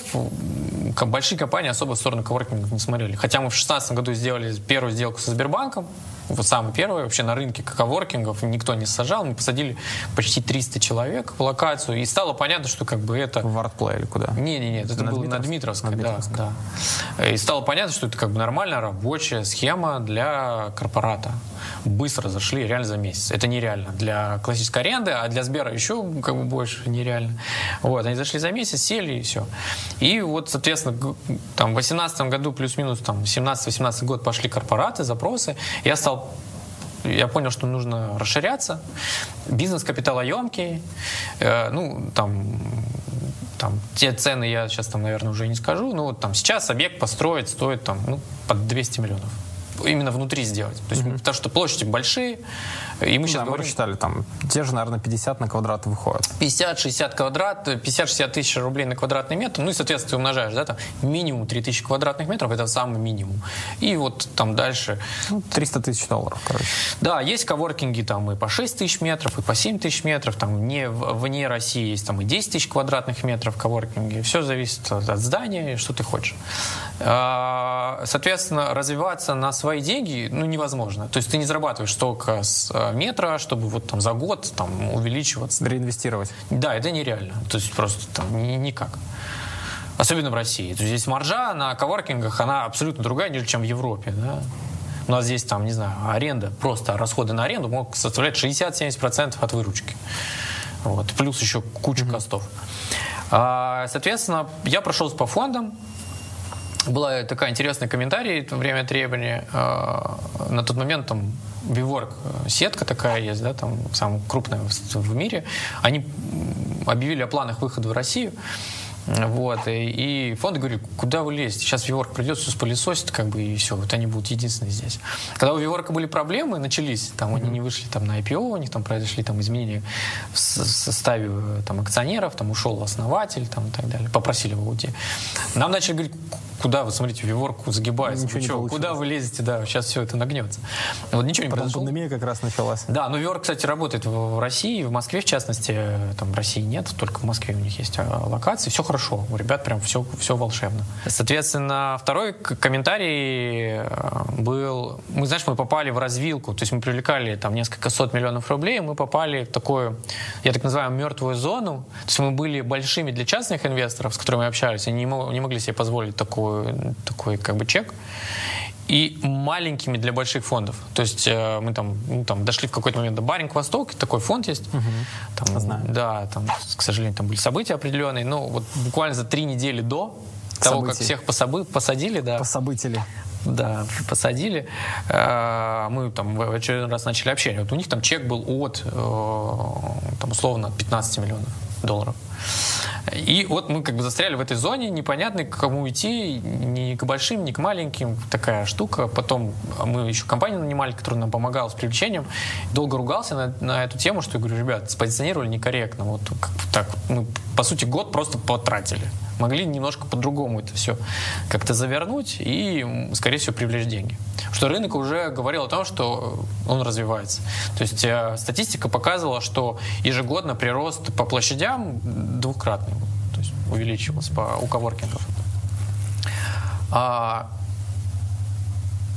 большие компании особо в сторону коворкингов не смотрели. Хотя мы в 2016 году сделали первую сделку со Сбербанком, вот самый первый вообще на рынке коворкингов никто не сажал. Мы посадили почти 300 человек в локацию, и стало понятно, что как бы это... В Артплей или куда? Не, не, нет, это на было Дмитровск? на Дмитровской, На да, Дмитровской. да. И стало понятно, что это как бы нормальная рабочая схема для корпората. Быстро зашли, реально за месяц. Это нереально для классической аренды, а для Сбера еще как бы больше нереально. Вот, они зашли за месяц, сели и все. И вот, соответственно, там в 2018 году плюс-минус там 17-18 год пошли корпораты, запросы. Я стал я понял, что нужно расширяться. Бизнес капиталоемкий. Э, ну, там, там, те цены я сейчас там, наверное, уже не скажу. Вот там сейчас объект построить стоит там, ну, под 200 миллионов. Именно внутри сделать. То есть, потому что площади большие, и мы сейчас Да, мы говорим... рассчитали, там, те же, наверное, 50 на квадрат выходят. 50-60 квадрат, 50-60 тысяч рублей на квадратный метр, ну и, соответственно, ты умножаешь, да, там, минимум 3000 квадратных метров, это самый минимум. И вот там дальше Ну, 300 тысяч долларов, короче. да, есть коворкинги там и по 6 тысяч метров, и по 7 тысяч метров, там не, вне России есть там и 10 тысяч квадратных метров коворкинги. Все зависит от, здания, что ты хочешь. А, Соответственно, развиваться на свои деньги ну, невозможно. То есть ты не зарабатываешь столько с а, метра, чтобы вот там за год там увеличиваться. Реинвестировать. Да, это нереально. То есть просто там ни- никак. Особенно в России. То есть здесь маржа на коворкингах, она абсолютно другая, нежели чем в Европе. Да? У нас здесь, там, не знаю, аренда, просто расходы на аренду могут составлять 60-70% от выручки. Вот. Плюс еще куча костов. А, соответственно, я прошелся по фондам, была такая интересный комментарий время требования. Э, на тот момент там Виворк, э, сетка такая есть, да, там самая крупная в, в мире. Они объявили о планах выхода в Россию. Вот, и, и фонды говорили, куда вы лезете? Сейчас Виворк придет, все спылесосит, как бы, и все, вот они будут единственные здесь. Когда у Виворка были проблемы, начались, там они не вышли там, на IPO, у них там произошли там, изменения в, в составе э, там, акционеров, там ушел основатель там, и так далее, попросили его уйти. Нам начали говорить, куда вы, смотрите, Виворку загибается, Ничего вы не куда вы лезете, да, сейчас все это нагнется. Вот ничего не Потом произошло. пандемия как раз началась. Да, но Виор, кстати, работает в в России, в Москве, в частности. Там в России нет, только в Москве у них есть а, локации. Все хорошо, у ребят прям все, все волшебно. Соответственно, второй комментарий э, был... Мы, знаешь, мы попали в развилку, то есть мы привлекали там несколько сот миллионов рублей, и мы попали в такую, я так называю, мертвую зону. То есть мы были большими для частных инвесторов, с которыми мы общались, они не, мо- не могли себе позволить такой, такой как бы чек и маленькими для больших фондов. То есть э, мы там, ну, там дошли в какой-то момент до Баринг Восток, такой фонд есть. Там, Знаю. Да, там, к сожалению, там были события определенные. Но вот буквально за три недели до того, как Событий. всех пособы- посадили, да, Пособытили. да, посадили, э, мы там в очередной раз начали общение. Вот у них там чек был от, э, там, условно, 15 миллионов долларов. И вот мы как бы застряли в этой зоне, непонятно, к кому идти, ни к большим, ни к маленьким, такая штука. Потом мы еще компанию нанимали, которая нам помогала с привлечением. Долго ругался на, на эту тему, что я говорю, ребят, спозиционировали некорректно. Вот как так. Мы, по сути, год просто потратили. Могли немножко по-другому это все как-то завернуть и, скорее всего, привлечь деньги. Что рынок уже говорил о том, что он развивается. То есть э, статистика показывала, что ежегодно прирост по площадям двукратный. То есть увеличивался по, у коворкингов. А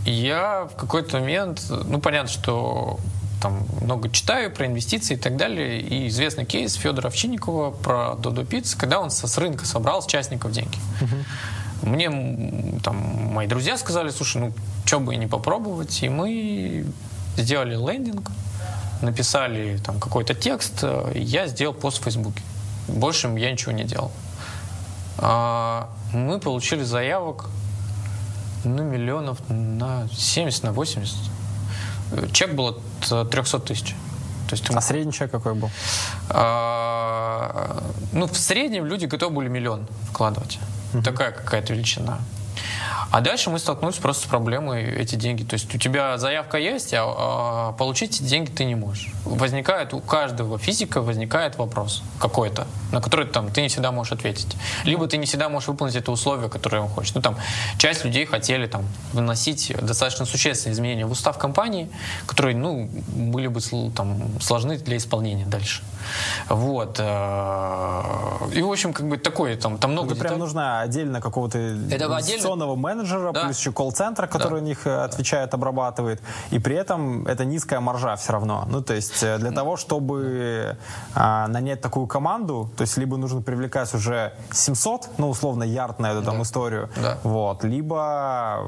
я в какой-то момент, ну понятно, что там много читаю про инвестиции и так далее, и известный кейс Федора Овчинникова про Додо Пицца, когда он со, с рынка собрал с частников деньги. Мне м, там мои друзья сказали, слушай, ну что бы и не попробовать, и мы сделали лендинг, написали там какой-то текст, э, я сделал пост в Фейсбуке. Больше я ничего не делал. А, мы получили заявок ну, миллионов на 70, на 80. Э, Чек был от э, 300 тысяч. То есть, А средний чек какой был? а, ну, в среднем люди готовы были миллион вкладывать. Такая какая-то величина. А дальше мы столкнулись просто с проблемой эти деньги. То есть у тебя заявка есть, а, а получить эти деньги ты не можешь. Возникает у каждого физика возникает вопрос какой-то, на который там ты не всегда можешь ответить. Либо ты не всегда можешь выполнить это условие, которое он хочет. Ну там часть людей хотели там выносить достаточно существенные изменения в устав компании, которые ну были бы там сложны для исполнения дальше. Вот. Э, и, в общем, как бы такое, там, там много Это прям нужна отдельно какого-то инвестиционного отдельно... менеджера, да. плюс еще колл-центр, который да. у них э, отвечает, обрабатывает. И при этом это низкая маржа все равно. Ну, то есть э, для того, чтобы а, нанять такую команду, то есть либо нужно привлекать уже 700, ну, условно, ярд на эту там историю, да. вот, либо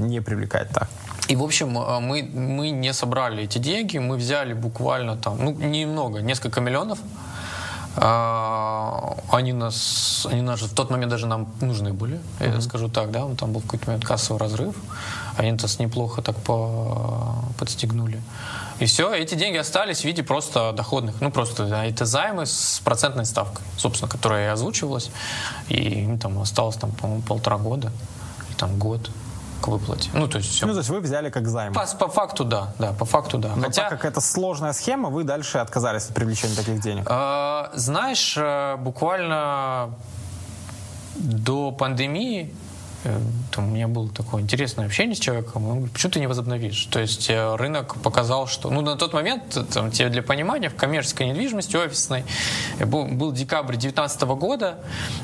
не привлекать так. И, в общем, мы, мы не собрали эти деньги, мы взяли буквально там, ну, немного, несколько миллионов, они нас, они нас в тот момент даже нам нужны были, mm-hmm. я скажу так, да, там был какой-то момент кассовый разрыв, они нас неплохо так по, подстегнули. И все, эти деньги остались в виде просто доходных, ну просто да, это займы с процентной ставкой, собственно, которая и озвучивалась, и им там осталось там, по-моему, полтора года, или там год к выплате. Ну, то есть все. Ну, то есть вы взяли как займ. По, по факту, да. Да, по факту, да. Но Хотя... так как это сложная схема, вы дальше отказались от привлечения таких денег. Э, знаешь, буквально до пандемии там, у меня было такое интересное общение с человеком, он говорит, почему ты не возобновишь? То есть э, рынок показал, что... Ну, на тот момент, э, там, тебе для понимания, в коммерческой недвижимости офисной был, был декабрь 2019 года,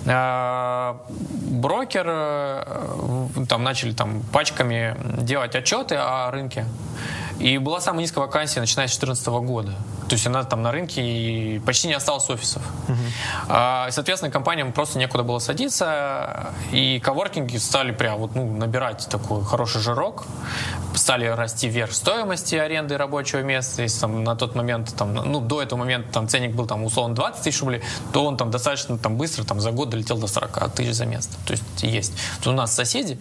э, брокер, э, там начали там пачками делать отчеты о рынке, и была самая низкая вакансия, начиная с 2014 года. То есть она там на рынке и почти не осталось офисов. Uh-huh. А, соответственно, компаниям просто некуда было садиться, и коворкинги стали прям вот, ну, набирать такой хороший жирок, стали расти вверх стоимости аренды рабочего места. Если там, на тот момент, там, ну, до этого момента там, ценник был там, условно 20 тысяч рублей, то он там достаточно там, быстро там, за год долетел до 40 тысяч за место. То есть есть. То у нас соседи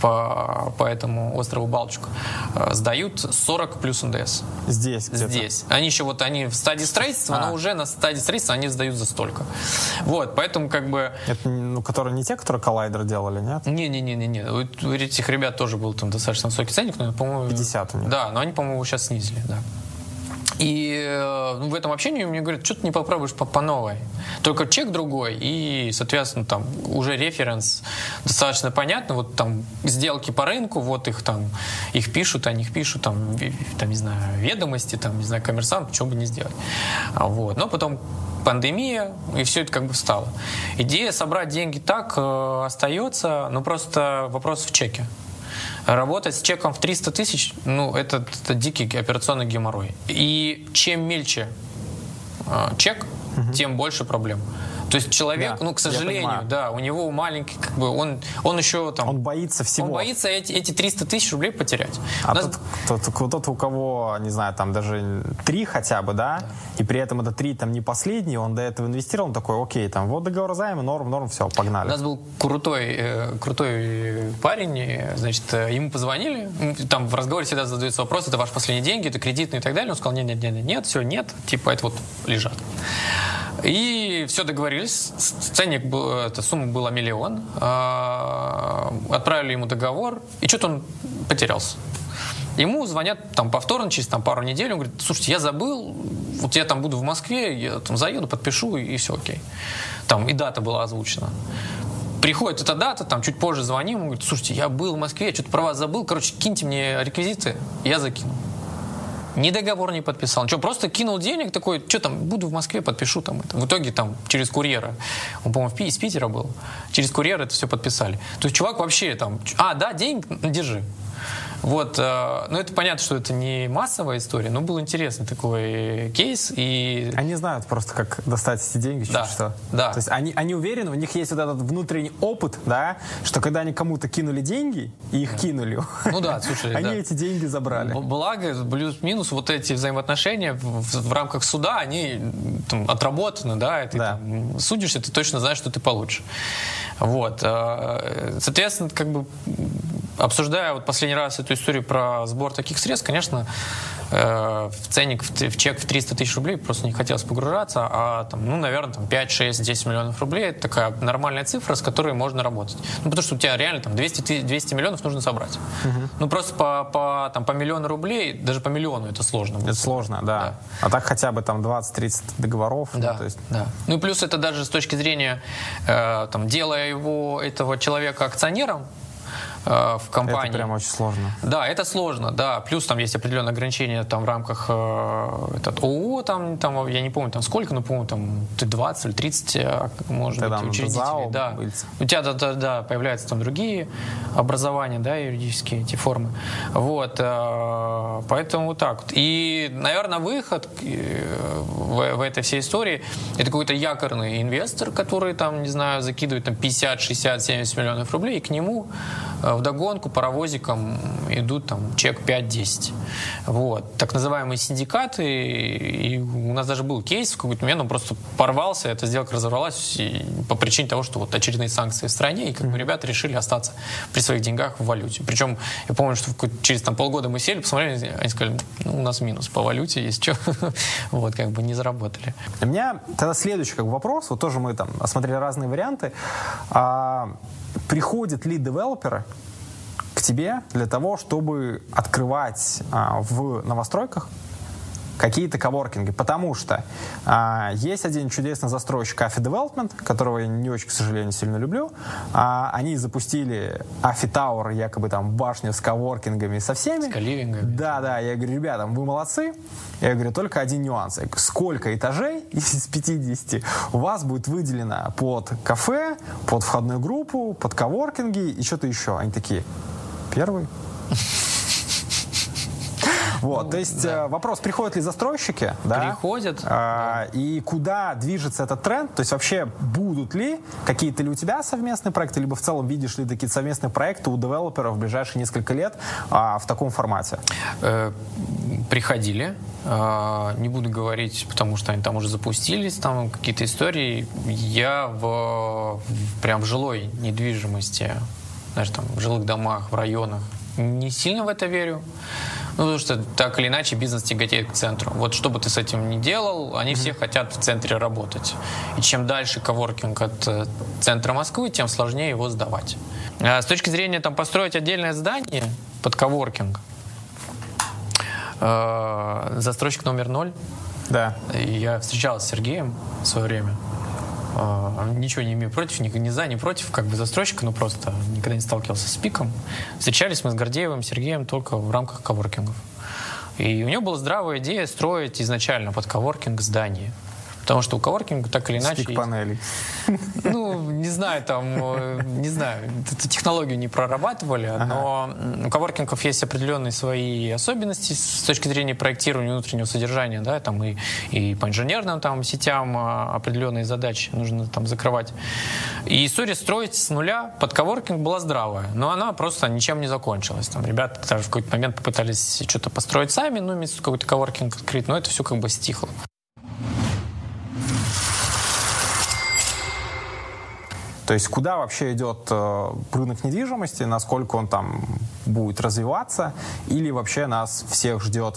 по, по этому острову Балчук э, сдают 40 плюс НДС. Здесь? Здесь. Они еще вот они в стадии строительства, а. но уже на стадии строительства они сдают за столько. Вот, поэтому как бы... Это, ну, которые не те, которые коллайдер делали, нет? Не-не-не-не. У, у этих ребят тоже был там достаточно высокий ценник, но, по-моему... 50 у них. Да, но они, по-моему, сейчас снизили, да. И э, ну, в этом общении мне говорят, что ты не попробуешь по, по новой. Только чек другой, и, соответственно, там уже референс достаточно понятно. Вот там сделки по рынку, вот их там, их пишут, они их пишут, там, там не знаю, ведомости, там, не знаю, коммерсант, что бы не сделать. А вот. Но потом пандемия, и все это как бы встало. Идея собрать деньги так э, остается, но просто вопрос в чеке. Работать с чеком в 300 тысяч, ну, это, это дикий операционный геморрой. И чем мельче э, чек, угу. тем больше проблем. То есть человек, да, ну, к сожалению, да, у него маленький, как бы, он, он еще там... Он боится всего. Он боится эти, эти 300 тысяч рублей потерять. А нас... тот, тот, тот, у кого, не знаю, там даже три хотя бы, да, да, и при этом это три там не последний, он до этого инвестировал, он такой, окей, там, вот договор займа, норм, норм, все, погнали. У нас был крутой, э, крутой парень, э, значит, э, ему позвонили, там в разговоре всегда задается вопрос, это ваши последние деньги, это кредитные и так далее, он сказал, нет, нет, нет, нет, все, нет, типа, это вот лежат. И все договорились. Ценник был, эта сумма была миллион. А, отправили ему договор, и что-то он потерялся. Ему звонят там повторно, через там, пару недель, он говорит, слушайте, я забыл, вот я там буду в Москве, я там заеду, подпишу, и, все окей. Там и дата была озвучена. Приходит эта дата, там чуть позже звоним, он говорит, слушайте, я был в Москве, я что-то про вас забыл, короче, киньте мне реквизиты, я закину. Ни договор не подписал. Ничего, просто кинул денег, такой, что там, буду в Москве, подпишу там это. В итоге там через курьера, он, по-моему, из Питера был, через курьера это все подписали. То есть чувак вообще там, а, да, денег, держи. Вот, э, ну это понятно, что это не массовая история, но был интересный такой кейс. И... Они знают просто, как достать эти деньги, да, что. Да. То есть они, они уверены, у них есть вот этот внутренний опыт, да, что когда они кому-то кинули деньги, и их да. кинули, ну да, слушай, они да. эти деньги забрали. Благо, плюс-минус вот эти взаимоотношения в, в рамках суда, они там, отработаны, да, и ты да. Там, судишься, ты точно знаешь, что ты получишь. Вот. Э, соответственно, как бы обсуждая вот последний раз эту историю про сбор таких средств, конечно, э, в ценник, в, в чек в 300 тысяч рублей просто не хотелось погружаться, а там, ну, наверное, там 5, 6, 10 миллионов рублей это такая нормальная цифра, с которой можно работать. Ну, потому что у тебя реально там 200, 200 миллионов нужно собрать. Угу. Ну, просто по, по, там, по миллиону рублей, даже по миллиону это сложно. Это сложно, да. да. А так хотя бы там 20-30 договоров. Да, ну, то есть... да. Ну и плюс это даже с точки зрения, э, там, делая его, этого человека акционером, в компании. Это прям очень сложно. Да, это сложно, да. Плюс там есть определенные ограничения там в рамках э, этот ООО, там, там, я не помню, там сколько, но помню, там 20 или 30, э, может Ты быть, учредителей. Да. У тебя, да, да, да, появляются там другие образования, да, юридические эти формы. Вот, э, поэтому вот так. И, наверное, выход э, в, в этой всей истории это какой-то якорный инвестор, который там, не знаю, закидывает там 50, 60, 70 миллионов рублей, и к нему э, в догонку паровозиком идут там чек 5-10. Вот. Так называемые синдикаты, и у нас даже был кейс в какой-то момент, он просто порвался, эта сделка разорвалась по причине того, что вот очередные санкции в стране, и как бы ребята решили остаться при своих деньгах в валюте. Причем я помню, что через там полгода мы сели, посмотрели, они сказали, ну, у нас минус по валюте, есть что. вот, как бы не заработали. У меня тогда следующий как бы, вопрос, вот тоже мы там осмотрели разные варианты. А, приходят ли девелоперы к тебе для того, чтобы открывать а, в новостройках какие-то коворкинги, потому что а, есть один чудесный застройщик AFI Development, которого я не очень, к сожалению, сильно люблю. А, они запустили AFI Tower, якобы там башню с коворкингами со всеми. С каливингами. Да, да, я говорю, ребята, вы молодцы. Я говорю, только один нюанс. Сколько этажей из 50 у вас будет выделено под кафе, под входную группу, под коворкинги и что-то еще? Они такие, первый. Вот, ну, то есть да. Э, вопрос, приходят ли застройщики? Да? Приходят. А, да. И куда движется этот тренд? То есть вообще будут ли какие-то ли у тебя совместные проекты, либо в целом видишь ли такие совместные проекты у девелоперов в ближайшие несколько лет а, в таком формате? Э, приходили. Э, не буду говорить, потому что они там уже запустились, там какие-то истории. Я в, в прям в жилой недвижимости, знаешь, там в жилых домах, в районах не сильно в это верю. Ну, потому что так или иначе бизнес тяготеет к центру. Вот что бы ты с этим ни делал, они mm-hmm. все хотят в центре работать. И чем дальше коворкинг от э, центра Москвы, тем сложнее его сдавать. А с точки зрения там построить отдельное здание под коворкинг, э, застройщик номер ноль. Да. Я встречался с Сергеем в свое время. А, ничего не имею против, ни, ни за, ни против, как бы застройщика, но просто никогда не сталкивался с пиком. Встречались мы с Гордеевым, Сергеем только в рамках коворкингов. И у него была здравая идея строить изначально под коворкинг здание. Потому что у коворкинга так или иначе... Стик панелей. Ну, не знаю, там, э, не знаю, эту технологию не прорабатывали, ага. но у коворкингов есть определенные свои особенности с точки зрения проектирования внутреннего содержания, да, там и, и по инженерным там сетям а, определенные задачи нужно там закрывать. И история строить с нуля под коворкинг была здравая, но она просто ничем не закончилась. Там ребята даже в какой-то момент попытались что-то построить сами, ну, какой-то коворкинг открыть, но это все как бы стихло. То есть куда вообще идет э, рынок недвижимости, насколько он там будет развиваться, или вообще нас всех ждет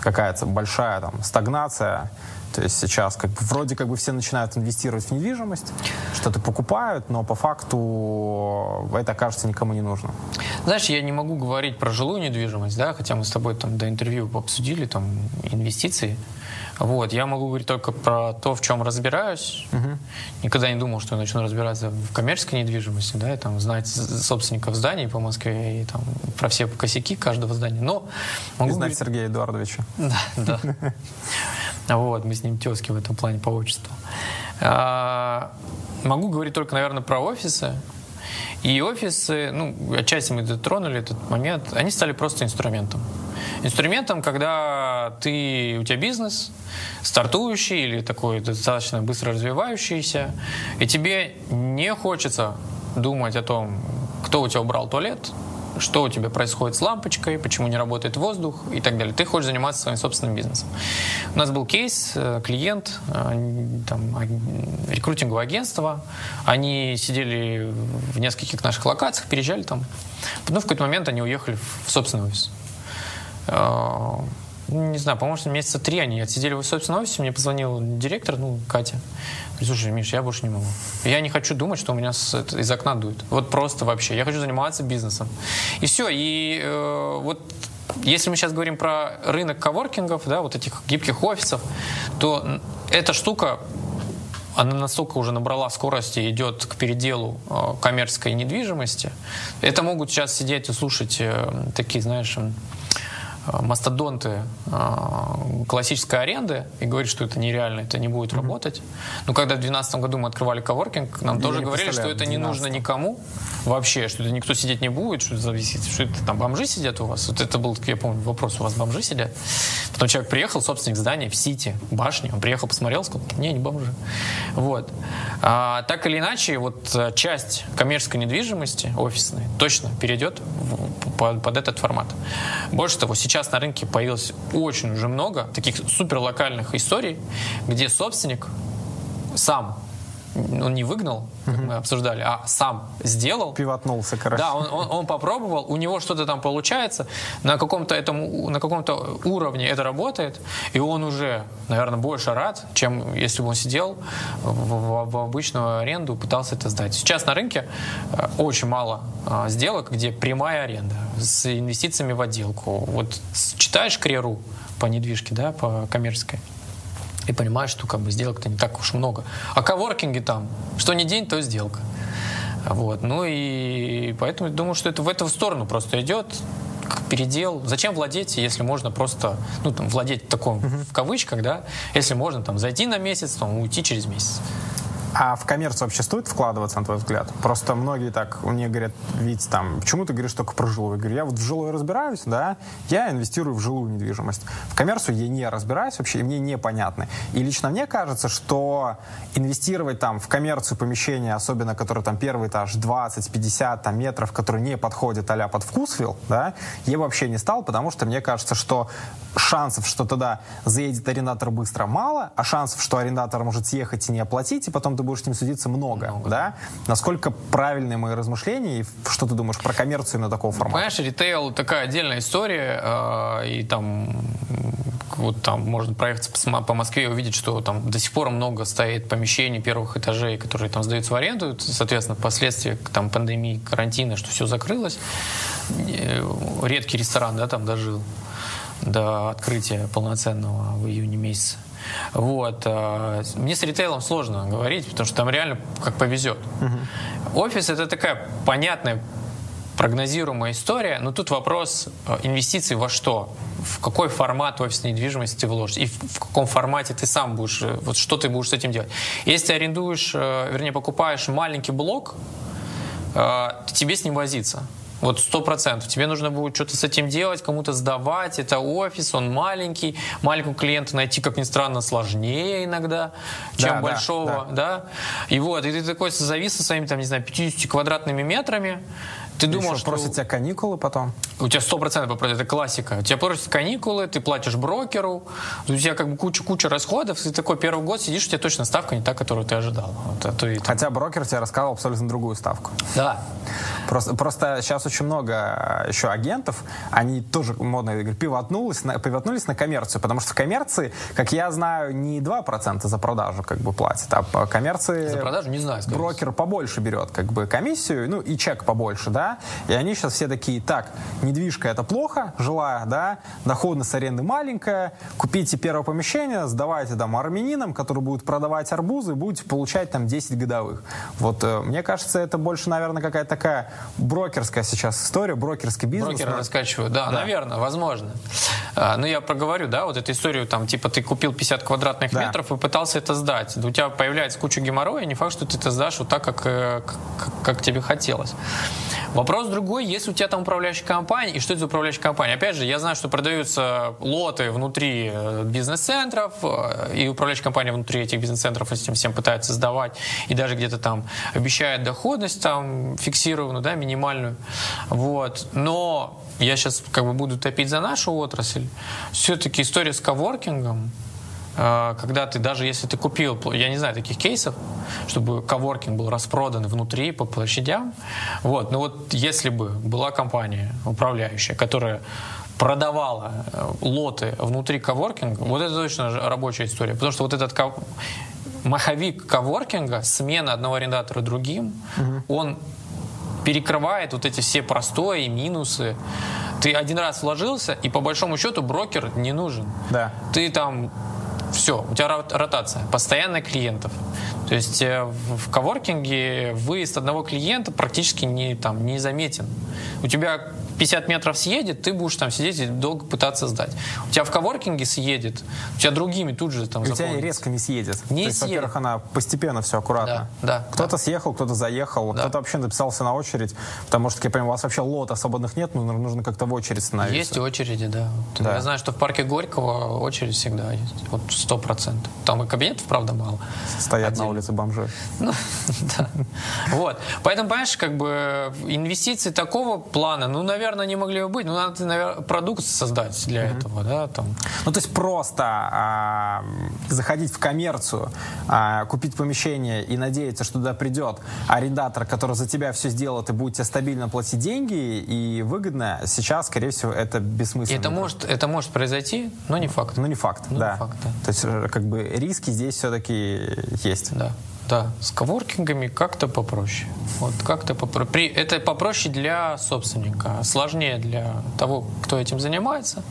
какая-то большая там стагнация, то есть сейчас как бы, вроде как бы все начинают инвестировать в недвижимость, что-то покупают, но по факту это, кажется, никому не нужно. Знаешь, я не могу говорить про жилую недвижимость, да, хотя мы с тобой там до интервью обсудили там инвестиции. Вот, я могу говорить только про то, в чем разбираюсь. Угу. Никогда не думал, что я начну разбираться в коммерческой недвижимости, да, и там знать собственников зданий по Москве и там про все косяки каждого здания. Но могу и знать говорить... Сергея Эдуардовича. Да, да. Вот, мы с ним тески в этом плане по отчеству. А, могу говорить только, наверное, про офисы. И офисы, ну, отчасти мы дотронули этот момент, они стали просто инструментом. Инструментом, когда ты, у тебя бизнес, стартующий или такой достаточно быстро развивающийся, и тебе не хочется думать о том, кто у тебя убрал туалет, что у тебя происходит с лампочкой, почему не работает воздух и так далее. Ты хочешь заниматься своим собственным бизнесом. У нас был кейс, э, клиент, э, там, рекрутинговое агентство, они сидели в нескольких наших локациях, переезжали там. Но в какой-то момент они уехали в собственный офис. Не знаю, по-моему, месяца три они отсидели в собственном офисе, мне позвонил директор, ну, Катя. Говорит, слушай, Миш, я больше не могу. Я не хочу думать, что у меня с, это, из окна дует. Вот просто вообще. Я хочу заниматься бизнесом. И все. И э, вот если мы сейчас говорим про рынок коворкингов, да, вот этих гибких офисов, то эта штука она настолько уже набрала скорости, идет к переделу э, коммерческой недвижимости. Это могут сейчас сидеть и слушать э, такие, знаешь, мастодонты э, классической аренды и говорит, что это нереально, это не будет mm-hmm. работать. Но когда в 2012 году мы открывали коворкинг, нам тоже говорили, что это не нужно никому вообще, что это никто сидеть не будет, что это зависит, что это там бомжи сидят у вас. Вот это был, я помню, вопрос, у вас бомжи сидят? Потом человек приехал, собственник здания в Сити, башни, он приехал, посмотрел, сказал, не, не бомжи. Вот. А, так или иначе, вот э, часть коммерческой недвижимости офисной точно перейдет в, под, под этот формат. Больше того, сейчас сейчас на рынке появилось очень уже много таких супер локальных историй, где собственник сам он не выгнал, как мы обсуждали, а сам сделал. Пивотнулся, короче. Да, он, он, он попробовал, у него что-то там получается, на каком-то этом, на каком-то уровне это работает, и он уже, наверное, больше рад, чем если бы он сидел в, в, в обычную аренду, пытался это сдать. Сейчас на рынке э, очень мало а, сделок, где прямая аренда с инвестициями в отделку. Вот читаешь Креру по недвижке, да, по коммерческой, и понимаешь, что как бы сделок-то не так уж много. А коворкинги там, что не день, то сделка. Вот. Ну и поэтому думаю, что это в эту сторону просто идет передел. Зачем владеть, если можно просто, ну, там, владеть таком, uh-huh. в кавычках, да, если можно там зайти на месяц, там, уйти через месяц. А в коммерцию вообще стоит вкладываться, на твой взгляд? Просто многие так мне говорят, ведь там, почему ты говоришь только про жилую? Я говорю, я вот в жилую разбираюсь, да, я инвестирую в жилую недвижимость. В коммерцию я не разбираюсь вообще, и мне непонятно. И лично мне кажется, что инвестировать там в коммерцию помещения, особенно которые там первый этаж 20-50 там, метров, которые не подходят а под вкусвилл, да, я вообще не стал, потому что мне кажется, что шансов, что туда заедет арендатор быстро, мало, а шансов, что арендатор может съехать и не оплатить, и потом ты будешь с ним судиться много, много. да? Насколько правильные мои размышления, и что ты думаешь про коммерцию на такого формата? Понимаешь, ритейл такая отдельная история, э, и там вот там можно проехаться по Москве и увидеть, что там до сих пор много стоит помещений первых этажей, которые там сдаются в аренду, соответственно, последствия там пандемии, карантина, что все закрылось. Э, редкий ресторан, да, там дожил до открытия полноценного в июне месяце. Вот. Э, мне с ритейлом сложно говорить, потому что там реально как повезет. Угу. Офис это такая понятная, прогнозируемая история, но тут вопрос э, инвестиций во что? В какой формат офисной недвижимости ты вложишь? И в каком формате ты сам будешь, э, вот что ты будешь с этим делать? Если ты арендуешь, вернее, покупаешь маленький блок, тебе с ним возиться. Вот сто процентов. Тебе нужно будет что-то с этим делать, кому-то сдавать. Это офис, он маленький. Маленького клиента найти, как ни странно, сложнее иногда, чем да, большого. Да, да. да. И вот, и ты такой завис со своими, там, не знаю, 50 квадратными метрами. Ты думаешь, что... просят тебя каникулы потом? У тебя сто процентов попросят, это классика. У тебя просят каникулы, ты платишь брокеру, у тебя как бы куча-куча расходов, ты такой первый год сидишь, у тебя точно ставка не та, которую ты ожидал. Вот, а то и, там... Хотя брокер тебе рассказал абсолютно другую ставку. Да. Просто, просто сейчас очень много еще агентов, они тоже модно говорят, пивотнулись на, пивотнулись на коммерцию, потому что в коммерции, как я знаю, не 2% за продажу как бы платят, а по коммерции... За продажу не знаю. Брокер побольше берет как бы комиссию, ну и чек побольше, да, и они сейчас все такие, так, недвижка это плохо, жилая, да, доходность аренды маленькая, купите первое помещение, сдавайте там армянинам, которые будут продавать арбузы, будете получать там 10 годовых. Вот э, мне кажется, это больше, наверное, какая-то такая брокерская сейчас история, брокерский бизнес. Брокеры но... раскачивают, да, да, наверное, возможно. А, ну, я проговорю, да, вот эту историю, там, типа, ты купил 50 квадратных да. метров и пытался это сдать. У тебя появляется куча геморроя, не факт, что ты это сдашь вот так, как, э, как, как тебе хотелось. Вопрос другой, если у тебя там управляющая компания, и что это за управляющая компания? Опять же, я знаю, что продаются лоты внутри э, бизнес-центров, э, и управляющая компания внутри этих бизнес-центров этим всем пытается сдавать, и даже где-то там обещает доходность там фиксированную, да, минимальную. Вот. Но я сейчас как бы буду топить за нашу отрасль. Все-таки история с коворкингом, когда ты, даже если ты купил, я не знаю таких кейсов, чтобы коворкинг был распродан внутри по площадям, вот, но вот если бы была компания управляющая, которая продавала э, лоты внутри коворкинга, вот это точно рабочая история, потому что вот этот маховик коворкинга, смена одного арендатора другим, угу. он перекрывает вот эти все простои, минусы. Ты один раз вложился, и по большому счету брокер не нужен. Да. Ты там все, у тебя ротация, постоянно клиентов. То есть э, в коворкинге выезд одного клиента практически не, там, не заметен. У тебя 50 метров съедет, ты будешь там сидеть и долго пытаться сдать. У тебя в коворкинге съедет, у тебя другими тут же там У тебя резко не съедет. Не То есть, съедет. во-первых, она постепенно все аккуратно. Да, да, кто-то да. съехал, кто-то заехал, да. кто-то вообще написался на очередь, потому что, я понимаю, у вас вообще лота свободных нет, нужно, нужно как-то в очередь становиться. Есть очереди, да. да. Я знаю, что в парке Горького очередь всегда есть. Вот сто процентов. Там и кабинетов, правда, мало. Стоят Отдельно. на улице бомжи. Ну, да. Вот. Поэтому, понимаешь, как бы инвестиции такого плана, ну, наверное, не могли бы быть ну, надо, наверное, продукт создать для mm-hmm. этого, да, там. Ну, то есть просто а, заходить в коммерцию, а, купить помещение и надеяться, что туда придет арендатор, который за тебя все сделает и будет тебе стабильно платить деньги и выгодно, сейчас, скорее всего, это бессмысленно. Это может, это может произойти, но не факт. Ну, не факт, но да. Не факт, да. То есть, э, как бы, риски здесь все-таки есть. Да. Да, с коворкингами как-то попроще. Вот как-то попроще. Это попроще для собственника, сложнее для того, кто этим занимается.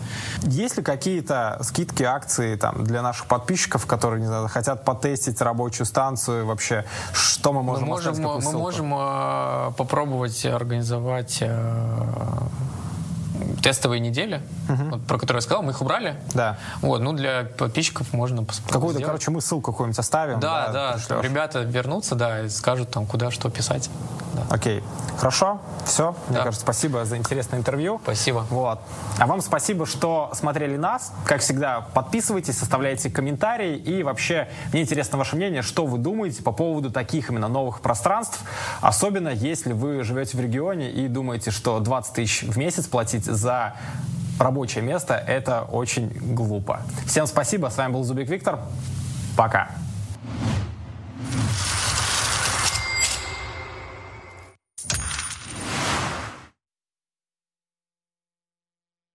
Есть ли какие-то скидки, акции там для наших подписчиков, которые не знаю, хотят потестить рабочую станцию вообще? Что мы можем? Мы можем, мы можем э, попробовать организовать э, тестовые недели, угу. вот, про которые я сказал, мы их убрали. Да. Вот, ну для подписчиков можно Какую-то, короче, мы ссылку какую-нибудь оставим. Да, да, да ребята вернутся, да, и скажут там, куда что писать. Да. Окей. Хорошо. Все. Мне кажется, спасибо за интересное интервью. Спасибо. Вот. А вам спасибо, что смотрели нас. Как всегда, подписывайтесь, оставляйте комментарии. И вообще, мне интересно ваше мнение, что вы думаете по поводу таких именно новых пространств. Особенно, если вы живете в регионе и думаете, что 20 тысяч в месяц платить за рабочее место, это очень глупо. Всем спасибо. С вами был Зубик Виктор. Пока.